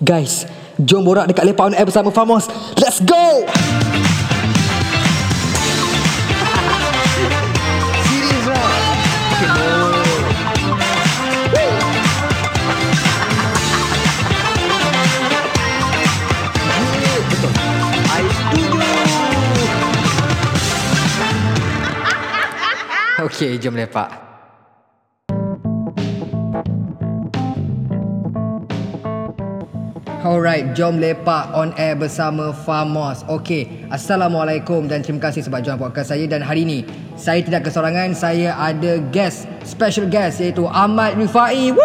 Guys, jom borak dekat Lepak On Air bersama Famos. Let's go! Serius lah. Okay, no. Betul. I setuju. Okay, jom lepak. Alright, jom lepak on air bersama Famos. Okey, Assalamualaikum dan terima kasih sebab join podcast saya dan hari ini saya tidak kesorangan, saya ada guest, special guest iaitu Ahmad Rifai. Woo!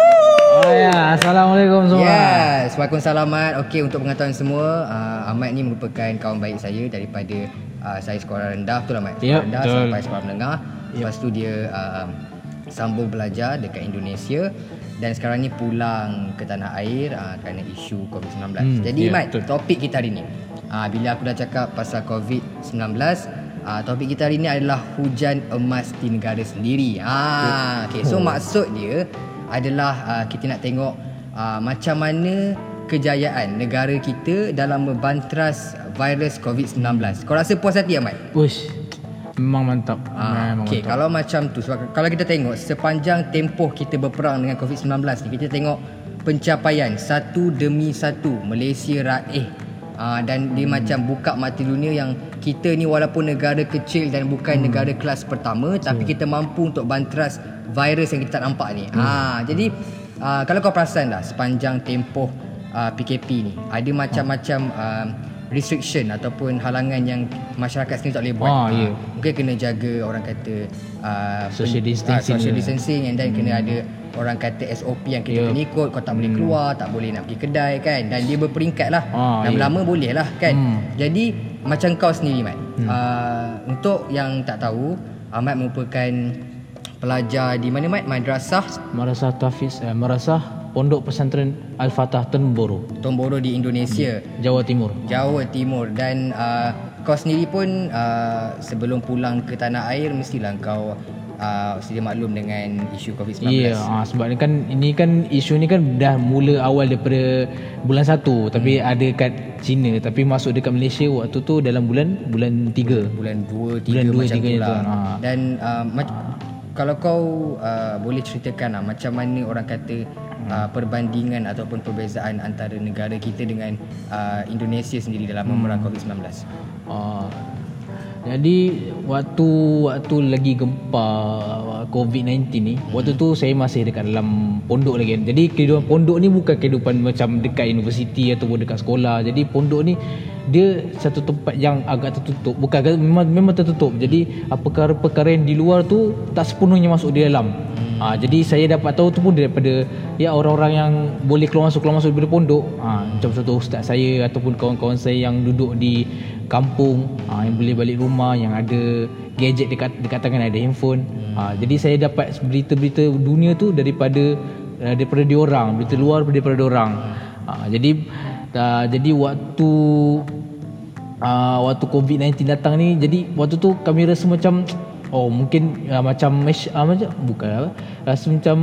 Oh ya, Assalamualaikum semua. Yes, Waalaikumsalam. Okey, untuk pengetahuan semua, uh, Ahmad ni merupakan kawan baik saya daripada uh, saya sekolah rendah, betul lah Ahmad? Sekolah Yep, rendah betul. sampai sekolah menengah. Lepas tu dia uh, sambung belajar dekat Indonesia dan sekarang ni pulang ke tanah air uh, kerana isu COVID-19. Hmm, Jadi ya, Mat, betul. topik kita hari ni. Uh, bila aku dah cakap pasal COVID-19, uh, topik kita hari ni adalah hujan emas di negara sendiri. Ah, okay. So Oh. maksud dia adalah uh, kita nak tengok uh, macam mana kejayaan negara kita dalam membantras virus COVID-19. Kau rasa puas hati Ahmad? Uish, memang mantap. Ah, memang okay, mantap. kalau macam tu sebab kalau kita tengok sepanjang tempoh kita berperang dengan COVID-19 ni kita tengok pencapaian satu demi satu Malaysia raih uh, dan dia macam buka mata dunia yang kita ni walaupun negara kecil dan bukan hmm. negara kelas pertama tapi kita mampu untuk bantras virus yang kita tak nampak ni. Hmm. Ah, jadi uh, kalau kau perasan dah sepanjang tempoh uh, PKP ni ada macam-macam uh, restriction ataupun halangan yang masyarakat sendiri tak boleh buat. Ah, ya. Mungkin kena jaga orang kata uh, Social distancing ah, social dia. distancing and then hmm. kena ada orang kata SOP yang kita Ya. kena ikut kau tak boleh keluar tak boleh nak pergi kedai kan dan dia berperingkat lah Ah, lama-lama boleh lah kan Hmm. jadi macam kau sendiri Mat uh, untuk yang tak tahu Ahmad merupakan pelajar di mana Mat madrasah Marasah Tafiz, eh, Marasah Pondok Pesantren Al-Fatah Tenboro, Tomboro di Indonesia Jawa Timur. Jawa Timur dan uh, kau sendiri pun uh, sebelum pulang ke tanah air mestilah kau uh, sedia maklum dengan isu COVID-19. Ya, ah, sebab ni kan ini kan isu ni kan dah mula awal daripada bulan 1 tapi Hmm. ada kat China tapi masuk dekat Malaysia waktu tu dalam bulan bulan 3. Bulan 2 3 Bulan dua, macam tiga tu tu, lah. ha. Dan uh, mac- kalau kau uh, boleh ceritakan lah, macam mana orang kata uh, perbandingan ataupun perbezaan antara negara kita dengan uh, Indonesia sendiri dalam memerang COVID-19. Ah, jadi waktu waktu lagi gempa COVID-19 ni, waktu tu saya masih dekat dalam pondok lagi. kan. Jadi kehidupan pondok ni bukan kehidupan macam dekat universiti ataupun dekat sekolah. Jadi pondok ni dia satu tempat yang agak tertutup. Bukan memang memang tertutup. Jadi perkara-perkara yang di luar tu tak sepenuhnya masuk di dalam. Ha, jadi saya dapat tahu tu pun daripada ya orang-orang yang boleh keluar masuk keluar masuk daripada pondok. Ha, macam contoh ustaz saya ataupun kawan-kawan saya yang duduk di kampung ha, yang boleh balik rumah yang ada gadget dekat dekat tangan ada handphone. Ha, jadi saya dapat berita-berita dunia tu daripada uh, daripada diorang, berita luar daripada diorang. Ha, jadi uh, jadi waktu uh, waktu COVID-19 datang ni jadi waktu tu kami rasa macam oh mungkin uh, macam mesh, uh, macam bukan apa rasa macam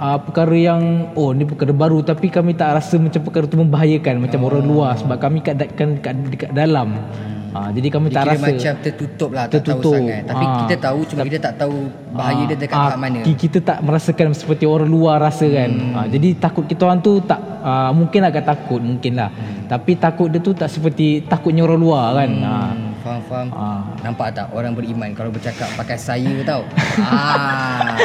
uh, perkara yang oh ni perkara baru tapi kami tak rasa macam perkara tu membahayakan macam orang luar sebab kami kat dekat, dekat dalam uh, jadi kami Dia tak rasa macam tertutup lah, tak Tertutup. tahu sangat. Tapi Ah. kita tahu cuma kita tak tahu bahaya dia dekat tahap mana. ki- Kita tak merasakan seperti orang luar rasa kan. Hmm. Ah, jadi takut kita orang tu tak ah, mungkin agak takut mungkin lah. Hmm. Tapi takut dia tu tak seperti takutnya orang luar kan. Hmm, faham faham. Ah. Nampak tak orang beriman kalau bercakap pakai saya tau. ah.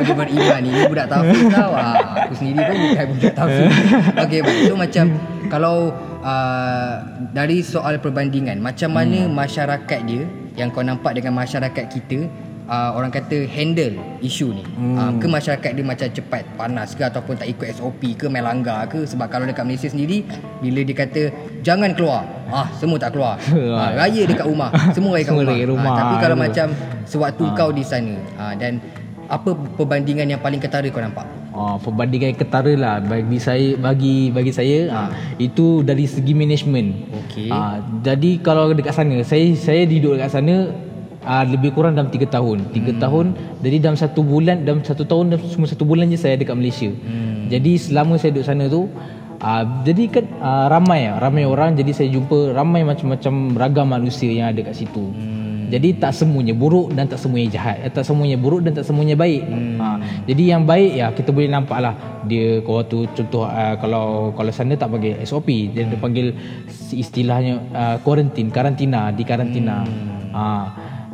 Dia beriman ni, ni budak tafiz tau. Ah, aku sendiri pun bukan budak. Okey, baik. So macam kalau uh, dari soal perbandingan, macam mana masyarakat dia yang kau nampak dengan masyarakat kita Uh, orang kata handle isu ni. Hmm. uh, ke masyarakat dia macam cepat panas ke ataupun tak ikut SOP ke main langgar ke sebab kalau dekat Malaysia sendiri bila dia kata jangan keluar ah semua tak keluar. Ah, raya dekat rumah. Semua raya kat Semua rumah, raya rumah. Ah, tapi kalau macam sewaktu kau di sana ah, dan apa perbandingan yang paling ketara kau nampak Oh, perbandingan ketara lah bagi saya bagi bagi saya ha. itu dari segi management. Okey. Ah, jadi kalau dekat sana saya saya duduk dekat sana uh, lebih kurang dalam 3 tahun. 3 hmm. tahun jadi dalam satu bulan dalam satu tahun dalam cuma satu bulan je saya dekat Malaysia. Hmm. Jadi selama saya duduk sana tu uh, jadi kan uh, ramai ramai orang jadi saya jumpa ramai macam-macam ragam manusia yang ada kat situ. Hmm. Jadi tak semuanya buruk dan tak semuanya jahat. Eh, tak semuanya buruk dan tak semuanya baik. Hmm. Ha, jadi yang baik ya kita boleh nampak lah dia kalau tu contoh uh, kalau kalau sana tak panggil SOP dia, hmm. panggil istilahnya uh, quarantine karantina di karantina. Hmm. Ha,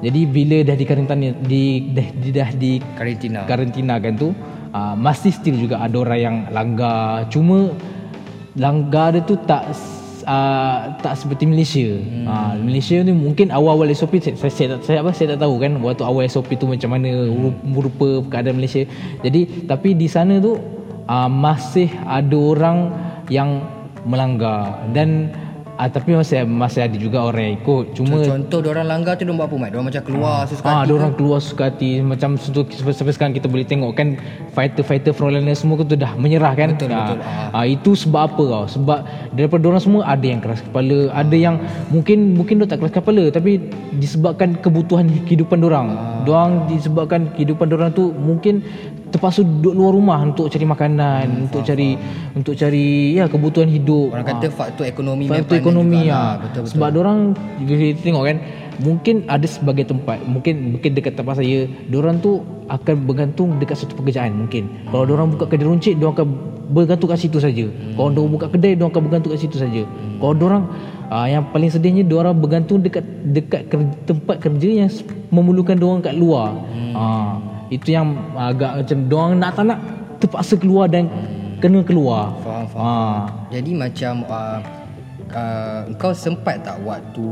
jadi bila dah di karantina di dah, dah di Karantina. karantina kan tu uh, masih still juga ada orang yang langgar cuma langgar dia tu tak uh, tak seperti Malaysia. Hmm. Uh, Malaysia ni mungkin awal-awal SOP saya, saya, saya, saya apa saya tak tahu kan waktu awal SOP tu macam mana hmm. rupa keadaan Malaysia. Jadi tapi di sana tu uh, masih ada orang yang melanggar dan Ah tapi masih masih ada juga orang yang ikut. Cuma contoh dia orang langgar tu dia buat apa mat? Dia macam keluar ah, sesuka ah, hati. dia orang keluar suka hati macam sampai sekarang kita boleh tengok kan fighter-fighter frontliner semua tu dah menyerah kan. Betul, ah, betul. Ah, itu sebab apa kau? Sebab daripada orang semua ada yang keras kepala, ada yang mungkin mungkin dia tak keras kepala tapi disebabkan kebutuhan kehidupan dia orang. Ah. Dia orang disebabkan kehidupan dia orang tu mungkin terpaksa duduk luar rumah untuk cari makanan, hmm, untuk faham, cari faham. untuk cari ya kebutuhan hidup. Orang kata ha. faktor ekonomi faktor ekonomi ya. Betul, betul. Sebab orang kita tengok kan mungkin ada sebagai tempat mungkin mungkin dekat tempat saya orang tu akan bergantung dekat satu pekerjaan mungkin kalau orang buka kedai runcit dia akan bergantung kat situ saja hmm. kalau orang buka kedai dia akan bergantung kat situ saja hmm. kalau orang uh, yang paling sedihnya dia orang bergantung dekat dekat kerja, tempat kerja yang memerlukan dia orang kat luar hmm. uh, itu yang agak macam doang nak tak nak terpaksa keluar dan hmm. kena keluar. Faham, faham. Ha. Jadi macam uh, uh, kau sempat tak waktu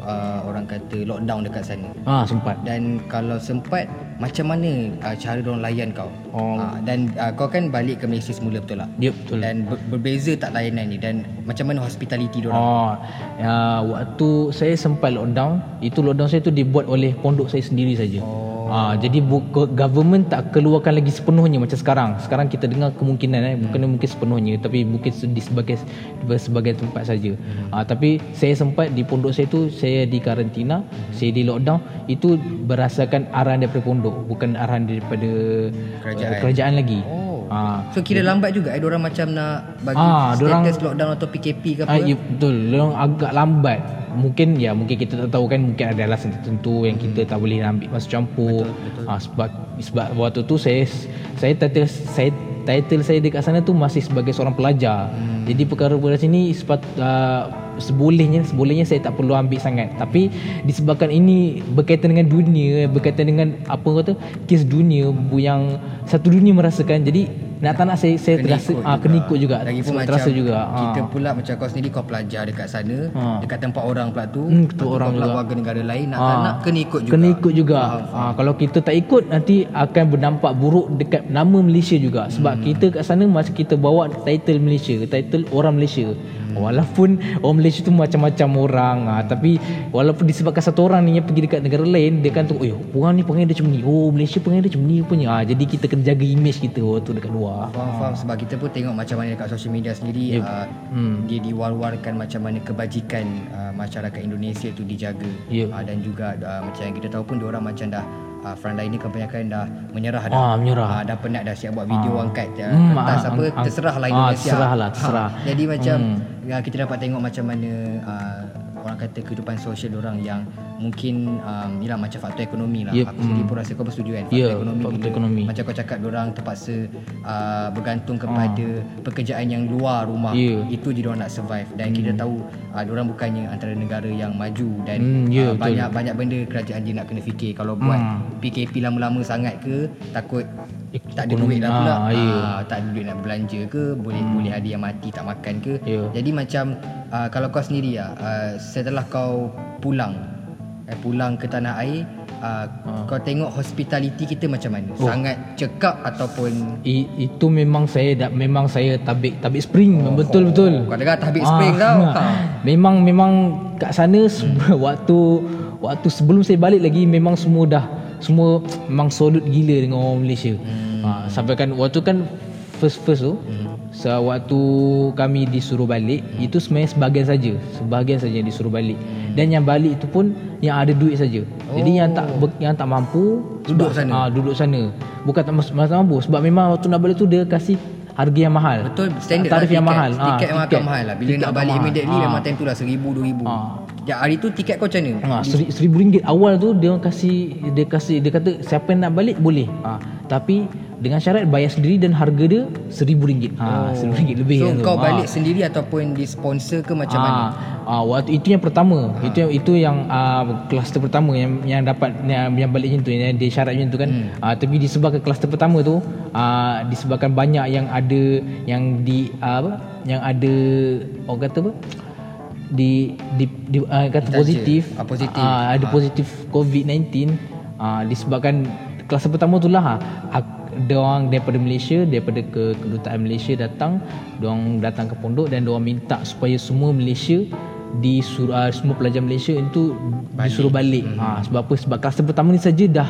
uh, orang kata lockdown dekat sana? Ah ha, sempat. Dan kalau sempat macam mana uh, cara orang layan kau? Oh. Uh, dan uh, kau kan balik ke Malaysia semula betul tak? Ya betul. Dan ber- berbeza tak layanan ni dan macam mana hospitality dia orang? Oh. Ya waktu saya sempat lockdown, itu lockdown saya tu dibuat oleh pondok saya sendiri saja. Oh. Ha, jadi government tak keluarkan lagi sepenuhnya macam sekarang. Sekarang kita dengar kemungkinan eh bukan mungkin sepenuhnya tapi mungkin di sebagai sebagai tempat saja. Ha, tapi saya sempat di pondok saya tu saya di karantina, saya di lockdown itu berasakan arahan daripada pondok bukan arahan daripada kerajaan, uh, kerajaan lagi. Oh. Ha. So kira lambat juga eh orang macam nak bagi ha, status dorang, lockdown atau PKP ke apa? Ha, ya, betul. Orang agak lambat. Mungkin ya mungkin kita tak tahu kan mungkin ada alasan tertentu yang hmm. kita tak boleh ambil masa campur. Betul, betul. Ha, sebab sebab waktu tu saya saya title saya title saya dekat sana tu masih sebagai seorang pelajar. Hmm. Jadi perkara-perkara sini sepat uh, sebolehnya sebolehnya saya tak perlu ambil sangat tapi disebabkan ini berkaitan dengan dunia berkaitan dengan apa kata kes dunia yang satu dunia merasakan jadi nak tak nak saya saya kena terasa ikut ah, kena ikut juga lagi pun terasa macam juga kita ha. pula macam kau sendiri kau pelajar dekat sana ha. dekat tempat orang pula tu hmm, tu orang pula warga negara lain nak ha. tak nak kena ikut juga kena ikut juga ha. Ha. kalau kita tak ikut nanti akan berdampak buruk dekat nama Malaysia juga sebab hmm. kita kat sana masa kita bawa title Malaysia title orang Malaysia Walaupun orang Malaysia tu macam-macam orang ha, Tapi walaupun disebabkan satu orang ni yang pergi dekat negara lain Dia kan tu, oh orang ni pengen dia macam ni. Oh Malaysia pengen dia macam ni punya ha, Jadi kita kena jaga image kita waktu dekat luar. Faham, faham. Sebab kita pun tengok macam mana dekat social media sendiri yep. uh, hmm. Dia diwar-warkan macam mana kebajikan uh, masyarakat Indonesia tu dijaga. Yep. uh, Dan juga uh, macam yang kita tahu pun orang macam dah uh, frontline ni kebanyakan dah menyerah dah. Ah, menyerah. Uh, dah penat dah siap buat video ah. angkat uh, hmm, kertas ah, apa ah, terserahlah Indonesia. Ah, terserahlah, terserah. Ha, jadi macam hmm. kita dapat tengok macam mana uh, orang kata kehidupan sosial orang yang mungkin um, yalah macam faktor ekonomi lah. Yep. Aku sendiri pun rasa kau bersetuju kan faktor yeah, ekonomi. Faktor ekonomi. Macam kau cakap orang terpaksa uh, bergantung kepada uh. pekerjaan yang luar rumah. Yeah. Itu je orang nak survive dan hmm. kita tahu uh, orang bukannya antara negara yang maju dan hmm, yeah, uh, banyak betul. banyak benda kerajaan dia nak kena fikir kalau hmm. buat PKP lama-lama sangat ke takut. Tak ada duit lah pula. Ha, yeah. uh, tak ada duit nak belanja ke boleh hmm. boleh ada yang mati tak makan ke. Yeah. Jadi macam uh, kalau kau sendiri ya uh, setelah kau pulang eh, pulang ke tanah air uh, ha. kau tengok hospitality kita macam mana oh. sangat cekap ataupun I, itu memang saya dah memang saya tabik tabik spring oh, betul oh. betul kau dengar tabik ah. spring tau ha. memang memang kat sana hmm. waktu waktu sebelum saya balik lagi memang semua dah semua memang solid gila dengan orang Malaysia hmm. ha, sampai kan waktu kan first first tu hmm. Sewaktu kami disuruh balik hmm. Itu sebenarnya sebahagian saja Sebahagian saja yang disuruh balik hmm. Dan yang balik itu pun Yang ada duit saja. Oh. Jadi yang tak oh. yang tak mampu Duduk sebab, sana ah, Duduk sana Bukan tak, tak mampu Sebab memang waktu nak balik tu Dia kasih harga yang mahal. Betul standard Tarif lah, yang tiket, mahal. Ah, Tiket memang akan mahal lah Bila Tiket nak balik mahal. immediately Ah. Memang time tu lah Seribu, dua ribu Ah. Ya hari tu tiket kau macam mana? Ha, seri, seribu ringgit awal tu dia orang kasih dia kasih dia kata siapa yang nak balik boleh. Ha, tapi dengan syarat bayar sendiri dan harga dia seribu ringgit. Ha, seribu ringgit lebih. So kan tu. kau Ha. balik sendiri Ataupun di sponsor ke macam mana? Ah, ah, waktu itu yang pertama. Itu yang itu yang kluster pertama yang yang dapat yang, yang balik macam tu yang dia syarat macam tu kan. Hmm. Ah, tapi disebabkan kluster pertama tu ah, disebabkan banyak yang ada yang di ah, apa? Yang ada orang kata apa? Di di, di ah, kata Ditaja. positif Ah, positif. ah, ada Ah. positif COVID-19 ah, disebabkan kluster pertama tu lah ah, dia orang daripada Malaysia daripada ke kedutaan Malaysia datang dia orang datang ke pondok dan dia orang minta supaya semua Malaysia disuruh uh, semua pelajar Malaysia itu balik. disuruh balik hmm. ha, sebab apa sebab kluster pertama ni saja dah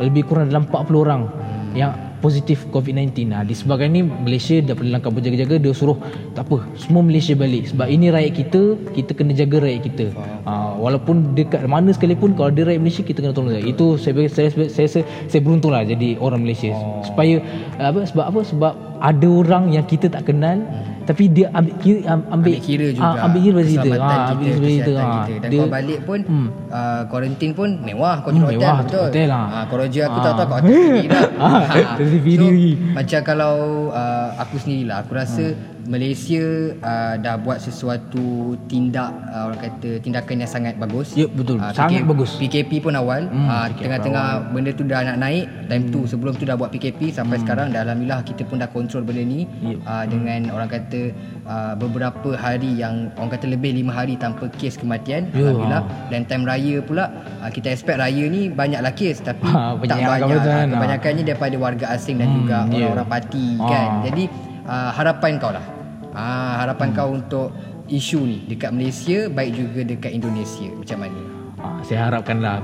lebih kurang dalam 40 orang hmm. yang positif COVID-19 ha, disebabkan ni Malaysia daripada langkah berjaga-jaga. Dia suruh tak apa semua Malaysia balik. Sebab ini rakyat kita kita kena jaga rakyat kita. Ha, walaupun dekat mana sekalipun kalau dia rakyat Malaysia kita kena tolong dia itu saya saya saya, saya, saya, saya beruntung lah jadi orang Malaysia. Oh. supaya apa sebab apa? Sebab ada orang yang kita tak kenal hmm. tapi dia ambil kira am- ambil, Ambil kira juga ah, ambil kira kita keselamatan Ah, ambil kira kita kesihatan Ah, kita. Dan dia kau balik pun Hmm. uh, Quarantine pun mewah Kau Hmm, duduk hotel mewah, betul hotel lah. Ah, Kau roja aku Ah. tak tahu Kau hotel sendiri dah Ah, sendiri so. Macam kalau uh, Aku sendirilah Aku rasa Malaysia uh, Dah buat sesuatu Tindak uh, Orang kata Tindakan yang sangat bagus Ya, betul. Ah, Sangat bagus. PKP pun awal Hmm, ah, PKP Tengah-tengah Benda tu dah nak naik Time tu Sebelum tu dah buat PKP Sampai Hmm. sekarang dah Alhamdulillah Kita pun dah kontrol benda ni Ya. uh, dengan orang kata uh, beberapa hari yang orang kata lebih lima hari tanpa kes kematian Ya. alhamdulillah dan time raya pula uh, kita expect raya ni banyaklah kes tapi Ha, tak banyak uh, ha. kebanyakannya daripada warga asing dan Hmm, juga ya. orang-orang parti Ha. kan jadi uh, harapan kau lah uh, harapan kau untuk isu ni dekat Malaysia baik juga dekat Indonesia macam mana Ah, saya harapkanlah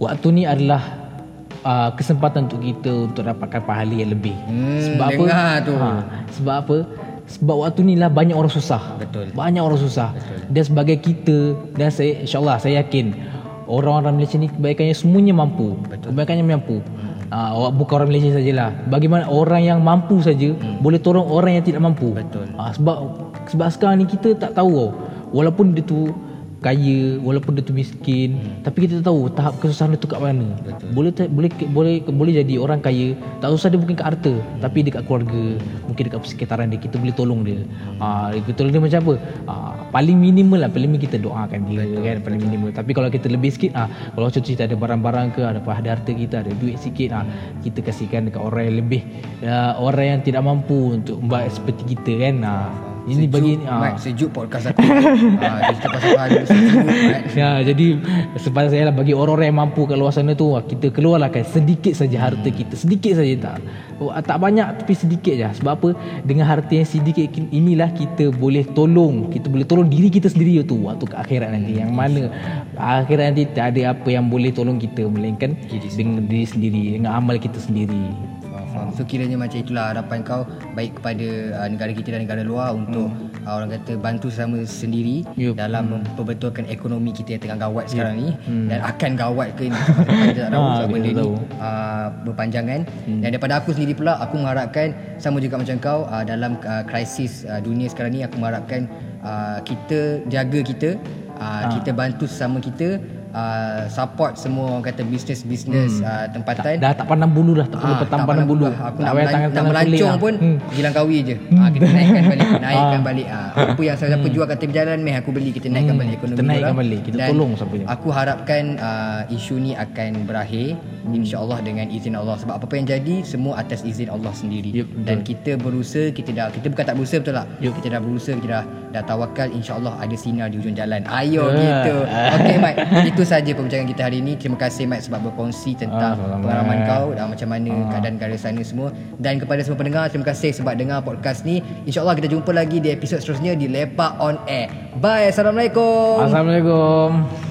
waktu ni adalah uh, kesempatan untuk kita untuk dapatkan pahala yang lebih. Hmm, sebab apa? tu. Ha, sebab apa? Sebab waktu ni lah banyak orang susah. Betul. Banyak orang susah. Dan sebagai kita dan saya insyaallah saya yakin orang-orang Malaysia ni kebanyakannya semuanya mampu. Betul. Kebanyakannya mampu. Uh, bukan orang Malaysia sajalah. Bagaimana orang yang mampu saja hmm. boleh tolong orang yang tidak mampu. Betul. Ah, sebab sebab sekarang ni kita tak tahu tau. Walaupun dia tu kaya, walaupun dia tu miskin, hmm. tapi kita tak tahu tahap kesusahan dia tu kat mana. Betul. Boleh boleh boleh boleh jadi orang kaya, tak usah dia bukan kat harta, hmm. tapi dekat keluarga, mungkin dekat persekitaran dia kita boleh tolong dia. Ah, kita tolong dia macam apa? Ah, paling minimal lah, paling minimum kita doakan dia Betul. kan, paling minimal. Tapi kalau kita lebih sikit ah, kalau contoh kita ada barang-barang ke, ada ada harta kita, ada duit sikit ah, kita kasihkan dekat orang yang lebih ah, orang yang tidak mampu untuk buat seperti kita kan. Ah, ini sejuk, bagi Mat, ah, sejuk podcast aku uh, kita pasal sejuk. Ya, jadi sepatutnya saya lah bagi orang-orang yang mampu kat luar sana tu kita keluarlah kan sedikit saja harta kita, sedikit saja tak. Oh, tak banyak tapi sedikit je. Sebab apa? Dengan harta yang sedikit inilah kita boleh tolong, kita boleh tolong diri kita sendiri tu waktu ke akhirat nanti. Yang mana akhirat nanti tak ada apa yang boleh tolong kita melainkan dengan diri sendiri, dengan amal kita sendiri. Faham. So kiranya macam itulah harapan kau baik kepada uh, negara kita dan negara luar untuk hmm. uh, orang kata bantu sama sendiri Yup. dalam memperbetulkan ekonomi kita yang tengah gawat sekarang ni Hmm. dan akan gawat ke ini kita tak tahu Ah, sebab kita benda ni uh, berpanjangan dan daripada aku sendiri pula aku mengharapkan sama juga macam kau uh, dalam uh, krisis uh, dunia sekarang ni aku mengharapkan uh, kita jaga kita uh, kita bantu sesama kita uh, support semua orang kata bisnes-bisnes uh, tempatan Dah tak pandang bulu dah, tak perlu Ah, petang tak pandang bulu. lah. Aku Tak nak, payah nak tangan-tangan melancong tulis lah. pun Hmm. Gilang kawi je ah, Kita naikkan balik Naikkan balik ah. Apa yang siapa jual kat tepi jalan Meh aku beli Kita naikkan Hmm, balik ekonomi kita naikkan orang. balik, kita Dan tolong siapa Aku harapkan uh, Isu ni akan berakhir Hmm. InsyaAllah dengan izin Allah Sebab apa-apa yang jadi Semua atas izin Allah sendiri betul. Dan kita berusaha Kita dah Kita bukan tak berusaha betul tak Yup. Kita dah berusaha Kita dah, dah tawakal InsyaAllah ada sinar di ujung jalan Ayo Ah. gitu Okay Mat Itu saja perbincangan kita hari ini. Terima kasih Mat Sebab berkongsi tentang Ah, pengalaman kau dan macam mana keadaan negara sana semua. Dan kepada semua pendengar terima kasih sebab dengar podcast ni. Insyaallah kita jumpa lagi di episod seterusnya di Lepak on Air. Bye. Assalamualaikum. Assalamualaikum.